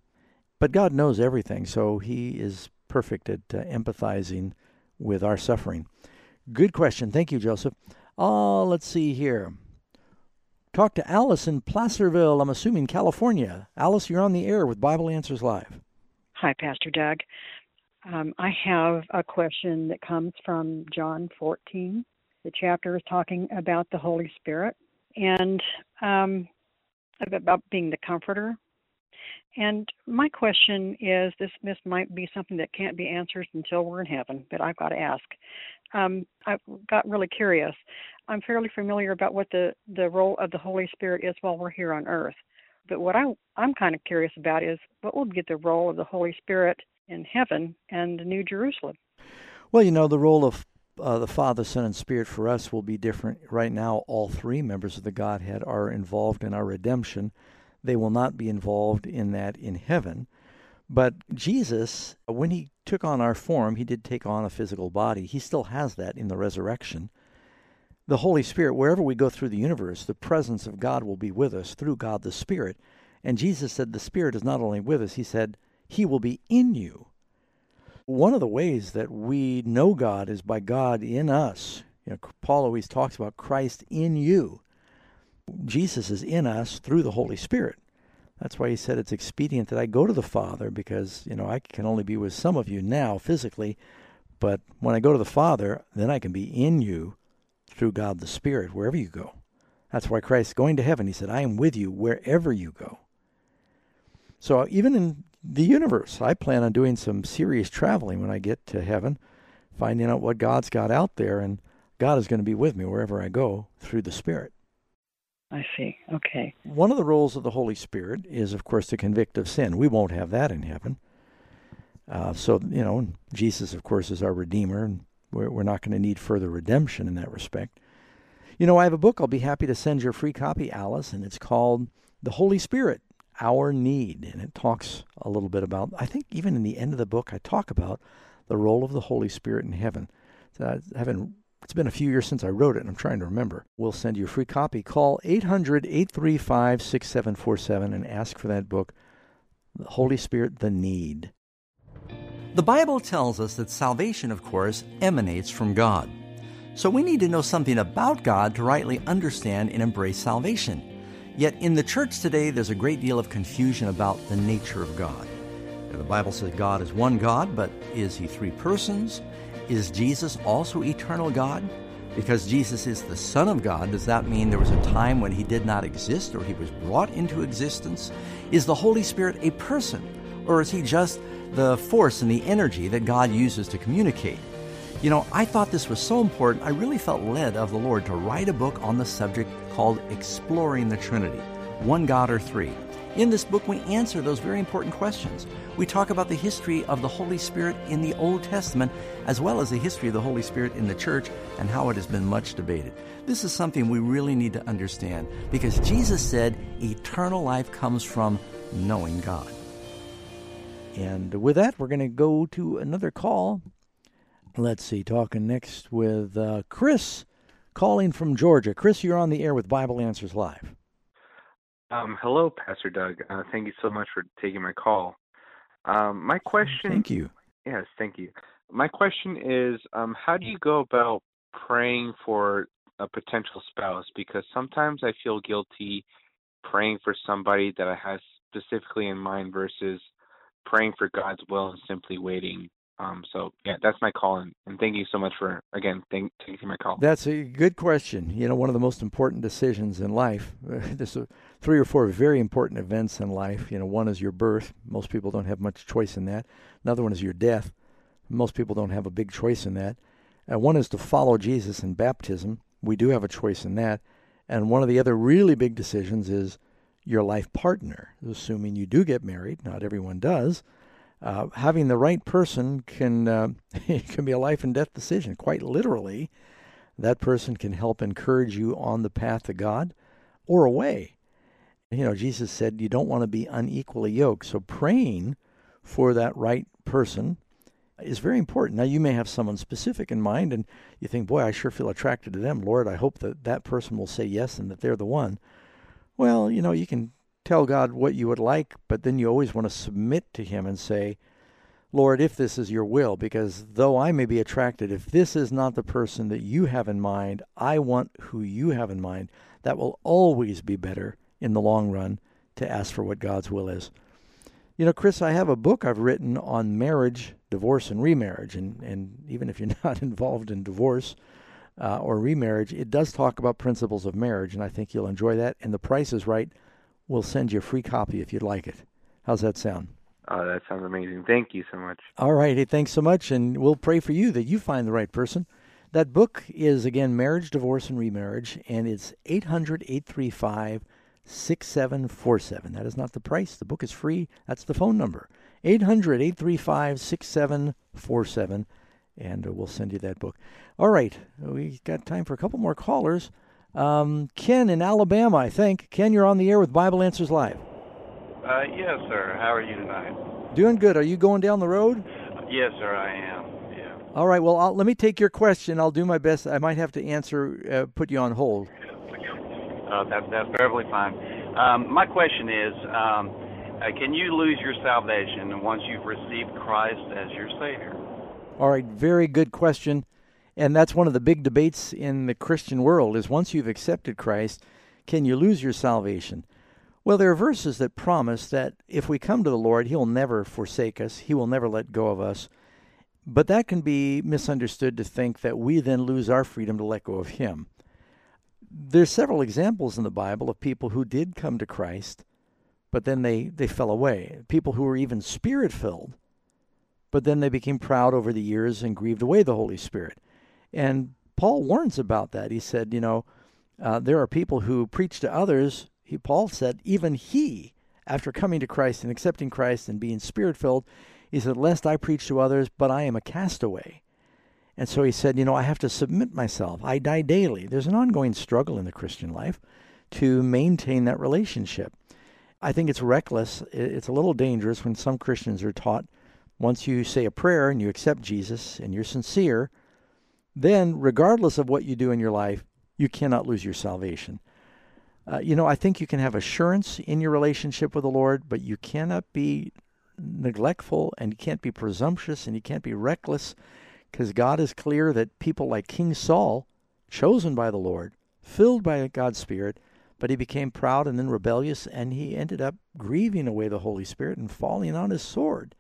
But God knows everything, so He is perfect at uh, empathizing with our suffering. Good question. Thank you, Joseph. Uh, let's see here. Talk to Alice in Placerville, I'm assuming California. Alice, you're on the air with Bible Answers Live. Hi, Pastor Doug. Um, I have a question that comes from John 14. The chapter is talking about the Holy Spirit and um, about being the comforter. And my question is this this might be something that can't be answered until we're in heaven, but I've got to ask. Um, I got really curious. I'm fairly familiar about what the, the role of the Holy Spirit is while we're here on earth. But what I, I'm kind of curious about is what will be the role of the Holy Spirit in heaven and the New Jerusalem. Well, you know, the role of uh, the Father, Son, and Spirit for us will be different. Right now, all three members of the Godhead are involved in our redemption. They will not be involved in that in heaven. But Jesus, when he took on our form, he did take on a physical body. He still has that in the resurrection. The Holy Spirit, wherever we go through the universe, the presence of God will be with us through God the Spirit. And Jesus said the Spirit is not only with us, he said, he will be in you. One of the ways that we know God is by God in us. You know, Paul always talks about Christ in you. Jesus is in us through the Holy Spirit. That's why he said it's expedient that I go to the Father because, you know, I can only be with some of you now physically, but when I go to the Father, then I can be in you through God the Spirit wherever you go. That's why Christ going to heaven, he said, I am with you wherever you go. So even in the universe. I plan on doing some serious traveling when I get to heaven, finding out what God's got out there, and God is going to be with me wherever I go through the Spirit. I see. Okay. One of the roles of the Holy Spirit is, of course, to convict of sin. We won't have that in heaven. Uh, so, you know, Jesus, of course, is our Redeemer, and we're, we're not going to need further redemption in that respect. You know, I have a book I'll be happy to send you a free copy, Alice, and it's called The Holy Spirit our need. And it talks a little bit about, I think even in the end of the book, I talk about the role of the Holy Spirit in heaven. So I haven't it's been a few years since I wrote it, and I'm trying to remember. We'll send you a free copy. Call 800 835 6747 and ask for that book, The Holy Spirit, The Need. The Bible tells us that salvation, of course, emanates from God. So we need to know something about God to rightly understand and embrace salvation. Yet in the church today, there's a great deal of confusion about the nature of God. The Bible says God is one God, but is he three persons? Is Jesus also eternal God? Because Jesus is the Son of God, does that mean there was a time when he did not exist or he was brought into existence? Is the Holy Spirit a person, or is he just the force and the energy that God uses to communicate? You know, I thought this was so important, I really felt led of the Lord to write a book on the subject called Exploring the Trinity One God or Three. In this book, we answer those very important questions. We talk about the history of the Holy Spirit in the Old Testament, as well as the history of the Holy Spirit in the church and how it has been much debated. This is something we really need to understand because Jesus said eternal life comes from knowing God. And with that, we're going to go to another call. Let's see, talking next with uh, Chris, calling from Georgia. Chris, you're on the air with Bible Answers Live. Um, hello, Pastor Doug. Uh, thank you so much for taking my call. Um, my question. Thank you. Yes, thank you. My question is, um, how do you go about praying for a potential spouse? Because sometimes I feel guilty praying for somebody that I have specifically in mind versus praying for God's will and simply waiting um, so yeah, that's my call, and, and thank you so much for again thank, taking my call. That's a good question. You know, one of the most important decisions in life. There's three or four very important events in life. You know, one is your birth. Most people don't have much choice in that. Another one is your death. Most people don't have a big choice in that. And one is to follow Jesus in baptism. We do have a choice in that. And one of the other really big decisions is your life partner, assuming you do get married. Not everyone does uh, having the right person can uh, it can be a life and death decision. Quite literally, that person can help encourage you on the path to God or away. You know, Jesus said you don't want to be unequally yoked. So praying for that right person is very important. Now, you may have someone specific in mind, and you think, boy, I sure feel attracted to them. Lord, I hope that that person will say yes and that they're the one. Well, you know, you can tell God what you would like, but then you always want to submit to Him and say, Lord, if this is your will, because though I may be attracted, if this is not the person that you have in mind, I want who you have in mind. That will always be better in the long run to ask for what God's will is. You know, Chris, I have a book I've written on marriage, divorce, and remarriage. And, and even if you're not involved in divorce uh, or remarriage, it does talk about principles of marriage. And I think you'll enjoy that. And the price is right we'll send you a free copy if you'd like it. How's that sound? Oh, that sounds amazing. Thank you so much. All right. Hey, thanks so much. And we'll pray for you that you find the right person. That book is, again, Marriage, Divorce, and Remarriage, and it's 800 835 6747. That is not the price. The book is free. That's the phone number 800 835 6747. And uh, we'll send you that book. All right. We got time for a couple more callers. Um, Ken in Alabama, I think. Ken, you're on the air with Bible Answers Live. Uh, yes, sir. How are you tonight? Doing good. Are you going down the road? Yes, sir, I am. Yeah. All right. Well, I'll, let me take your question. I'll do my best. I might have to answer, uh, put you on hold. Uh, that, that's perfectly fine. Um, my question is um, uh, can you lose your salvation once you've received Christ as your Savior? All right. Very good question. And that's one of the big debates in the Christian world is once you've accepted Christ, can you lose your salvation? Well, there are verses that promise that if we come to the Lord, He'll never forsake us, He will never let go of us. But that can be misunderstood to think that we then lose our freedom to let go of Him. There's several examples in the Bible of people who did come to Christ, but then they, they fell away. People who were even spirit filled, but then they became proud over the years and grieved away the Holy Spirit. And Paul warns about that. He said, you know, uh, there are people who preach to others. He, Paul said, even he, after coming to Christ and accepting Christ and being spirit filled, he said, Lest I preach to others, but I am a castaway. And so he said, You know, I have to submit myself. I die daily. There's an ongoing struggle in the Christian life to maintain that relationship. I think it's reckless. It's a little dangerous when some Christians are taught once you say a prayer and you accept Jesus and you're sincere, then regardless of what you do in your life, you cannot lose your salvation. Uh, you know, I think you can have assurance in your relationship with the Lord, but you cannot be neglectful and you can't be presumptuous and you can't be reckless because God is clear that people like King Saul, chosen by the Lord, filled by God's Spirit, but he became proud and then rebellious, and he ended up grieving away the Holy Spirit and falling on his sword.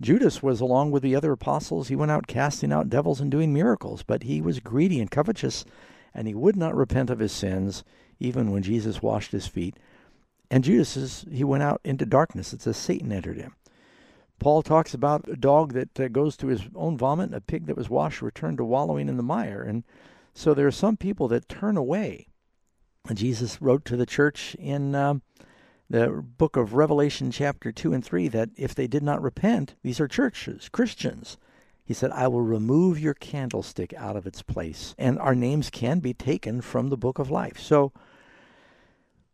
Judas was along with the other apostles. He went out casting out devils and doing miracles, but he was greedy and covetous, and he would not repent of his sins, even when Jesus washed his feet. And Judas is, he went out into darkness. It says Satan entered him. Paul talks about a dog that uh, goes to his own vomit, a pig that was washed returned to wallowing in the mire. And so there are some people that turn away. And Jesus wrote to the church in um, the book of Revelation, chapter 2 and 3, that if they did not repent, these are churches, Christians. He said, I will remove your candlestick out of its place. And our names can be taken from the book of life. So,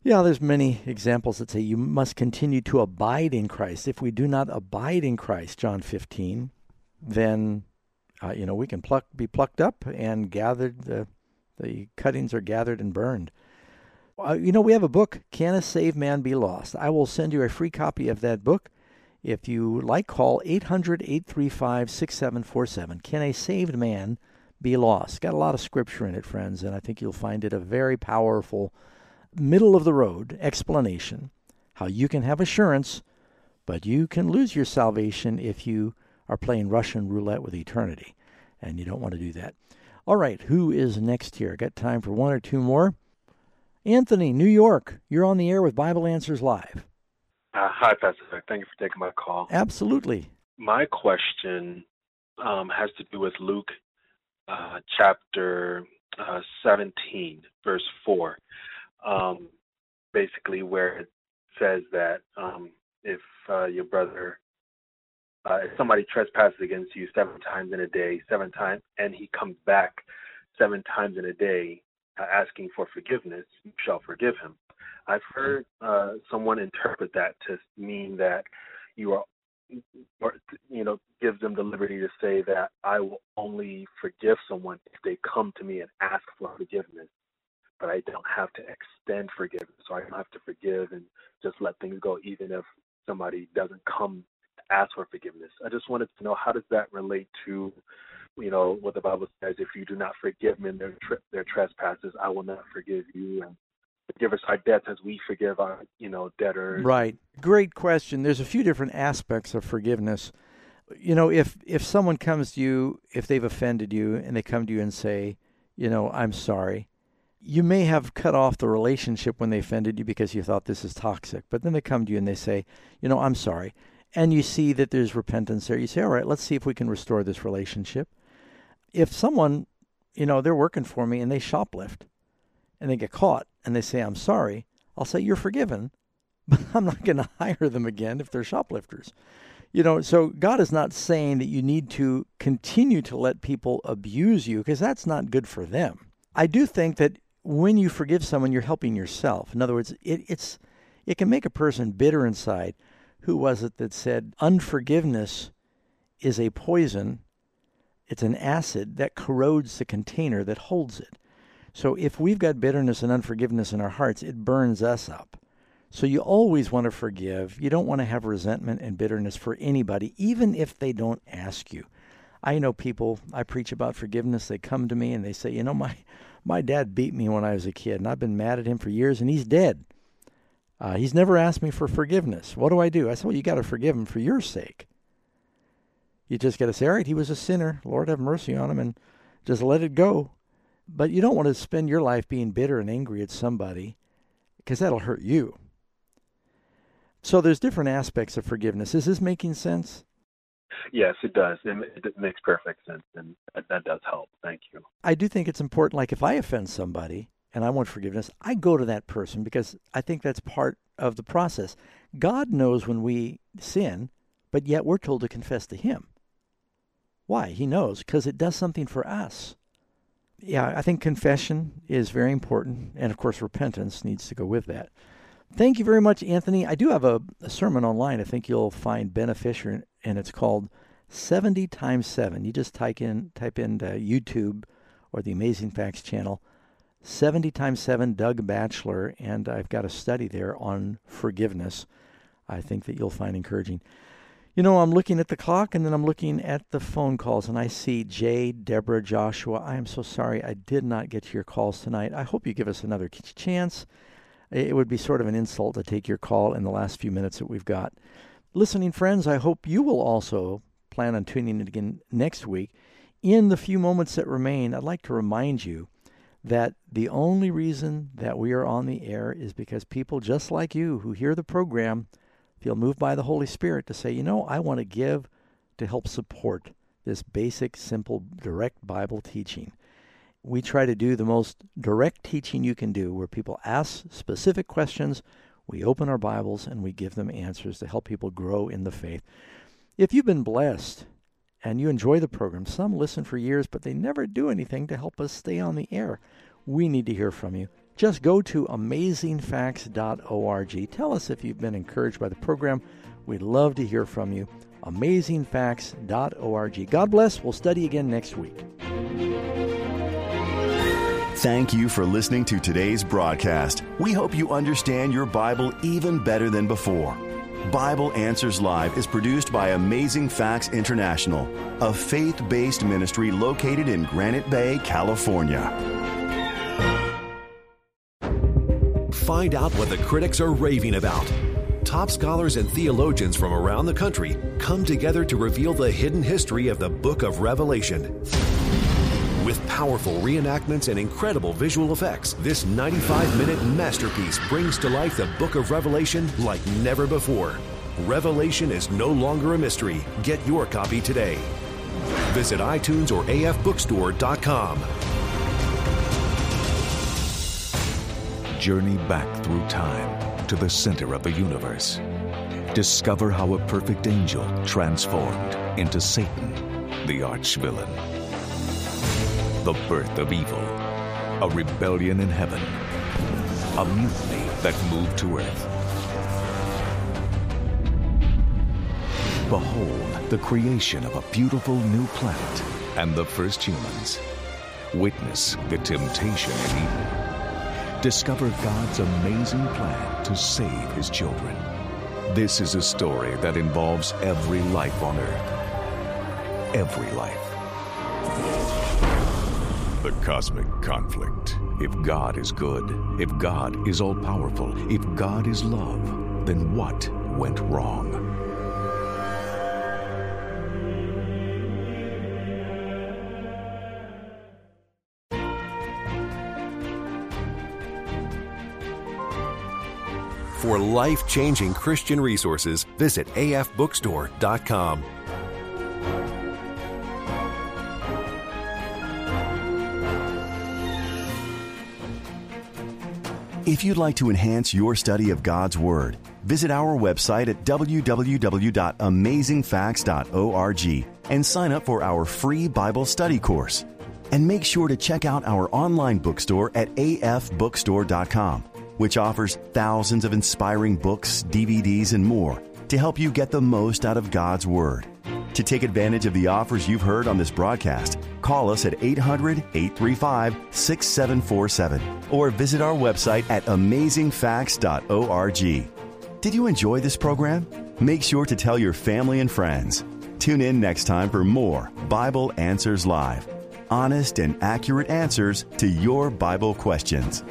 yeah, there's many examples that say you must continue to abide in Christ. If we do not abide in Christ, John 15, then uh, you know we can pluck, be plucked up and gathered. The the cuttings are gathered and burned. Uh, you know we have a book, "Can a Saved Man Be Lost?" I will send you a free copy of that book. If you like, call 800-835-6747. Can a saved man be lost? Got a lot of scripture in it, friends, and I think you'll find it a very powerful middle of the road explanation how you can have assurance, but you can lose your salvation if you are playing Russian roulette with eternity. And you don't want to do that. All right, who is next here? Got time for one or two more? Anthony, New York. You're on the air with Bible Answers Live. Uh, hi, Pastor. Thank you for taking my call. Absolutely. My question um, has to do with Luke uh, chapter uh, 17, verse 4 um, basically where it says that um, if uh, your brother, uh, if somebody trespasses against you seven times in a day, seven times, and he comes back seven times in a day asking for forgiveness, you shall forgive him. I've heard uh, someone interpret that to mean that you are, or you know, gives them the liberty to say that I will only forgive someone if they come to me and ask for forgiveness but I don't have to extend forgiveness. So I don't have to forgive and just let things go, even if somebody doesn't come ask for forgiveness. I just wanted to know how does that relate to, you know, what the Bible says: if you do not forgive men their their trespasses, I will not forgive you, and forgive us our debts as we forgive our, you know, debtors. Right. Great question. There's a few different aspects of forgiveness. You know, if if someone comes to you, if they've offended you, and they come to you and say, you know, I'm sorry you may have cut off the relationship when they offended you because you thought this is toxic. But then they come to you and they say, you know, I'm sorry. And you see that there's repentance there. You say, all right, let's see if we can restore this relationship. If someone, you know, they're working for me and they shoplift and they get caught and they say, I'm sorry, I'll say, you're forgiven, but I'm not going to hire them again if they're shoplifters. You know, so God is not saying that you need to continue to let people abuse you because that's not good for them. I do think that when you forgive someone, you're helping yourself. In other words, it, it's it can make a person bitter inside. Who was it that said unforgiveness is a poison? It's an acid that corrodes the container that holds it. So if we've got bitterness and unforgiveness in our hearts, it burns us up. So you always want to forgive. You don't want to have resentment and bitterness for anybody, even if they don't ask you. I know people, I preach about forgiveness, they come to me and they say, you know, my my dad beat me when I was a kid, and I've been mad at him for years, and he's dead. Uh, he's never asked me for forgiveness. What do I do? I said, Well, you got to forgive him for your sake. You just got to say, All right, he was a sinner. Lord have mercy on him, and just let it go. But you don't want to spend your life being bitter and angry at somebody because that'll hurt you. So there's different aspects of forgiveness. Is this making sense? Yes, it does. It, it makes perfect sense, and that does help. Thank you. I do think it's important. Like if I offend somebody and I want forgiveness, I go to that person because I think that's part of the process. God knows when we sin, but yet we're told to confess to Him. Why? He knows because it does something for us. Yeah, I think confession is very important, and of course, repentance needs to go with that. Thank you very much, Anthony. I do have a, a sermon online I think you'll find beneficial, and it's called 70 times 7. You just type in, type in YouTube or the Amazing Facts channel, 70 times 7 Doug Batchelor, and I've got a study there on forgiveness. I think that you'll find encouraging. You know, I'm looking at the clock and then I'm looking at the phone calls, and I see Jay, Deborah, Joshua. I am so sorry I did not get to your calls tonight. I hope you give us another chance. It would be sort of an insult to take your call in the last few minutes that we've got. Listening friends, I hope you will also plan on tuning in again next week. In the few moments that remain, I'd like to remind you that the only reason that we are on the air is because people just like you who hear the program feel moved by the Holy Spirit to say, you know, I want to give to help support this basic, simple, direct Bible teaching we try to do the most direct teaching you can do, where people ask specific questions, we open our Bibles, and we give them answers to help people grow in the faith. If you've been blessed and you enjoy the program, some listen for years, but they never do anything to help us stay on the air. We need to hear from you. Just go to amazingfacts.org. Tell us if you've been encouraged by the program. We'd love to hear from you. Amazingfacts.org. God bless. We'll study again next week. Thank you for listening to today's broadcast. We hope you understand your Bible even better than before. Bible Answers Live is produced by Amazing Facts International, a faith based ministry located in Granite Bay, California. Find out what the critics are raving about. Top scholars and theologians from around the country come together to reveal the hidden history of the book of Revelation. With powerful reenactments and incredible visual effects, this 95 minute masterpiece brings to life the book of Revelation like never before. Revelation is no longer a mystery. Get your copy today. Visit iTunes or afbookstore.com. Journey back through time to the center of the universe. Discover how a perfect angel transformed into Satan, the arch villain the birth of evil, a rebellion in heaven, a mutiny that moved to earth. Behold the creation of a beautiful new planet and the first humans. Witness the temptation in Eden. Discover God's amazing plan to save his children. This is a story that involves every life on earth. Every life. The cosmic conflict. If God is good, if God is all powerful, if God is love, then what went wrong? For life changing Christian resources, visit afbookstore.com. If you'd like to enhance your study of God's Word, visit our website at www.amazingfacts.org and sign up for our free Bible study course. And make sure to check out our online bookstore at afbookstore.com, which offers thousands of inspiring books, DVDs, and more to help you get the most out of God's Word. To take advantage of the offers you've heard on this broadcast, call us at 800 835 6747 or visit our website at amazingfacts.org. Did you enjoy this program? Make sure to tell your family and friends. Tune in next time for more Bible Answers Live honest and accurate answers to your Bible questions.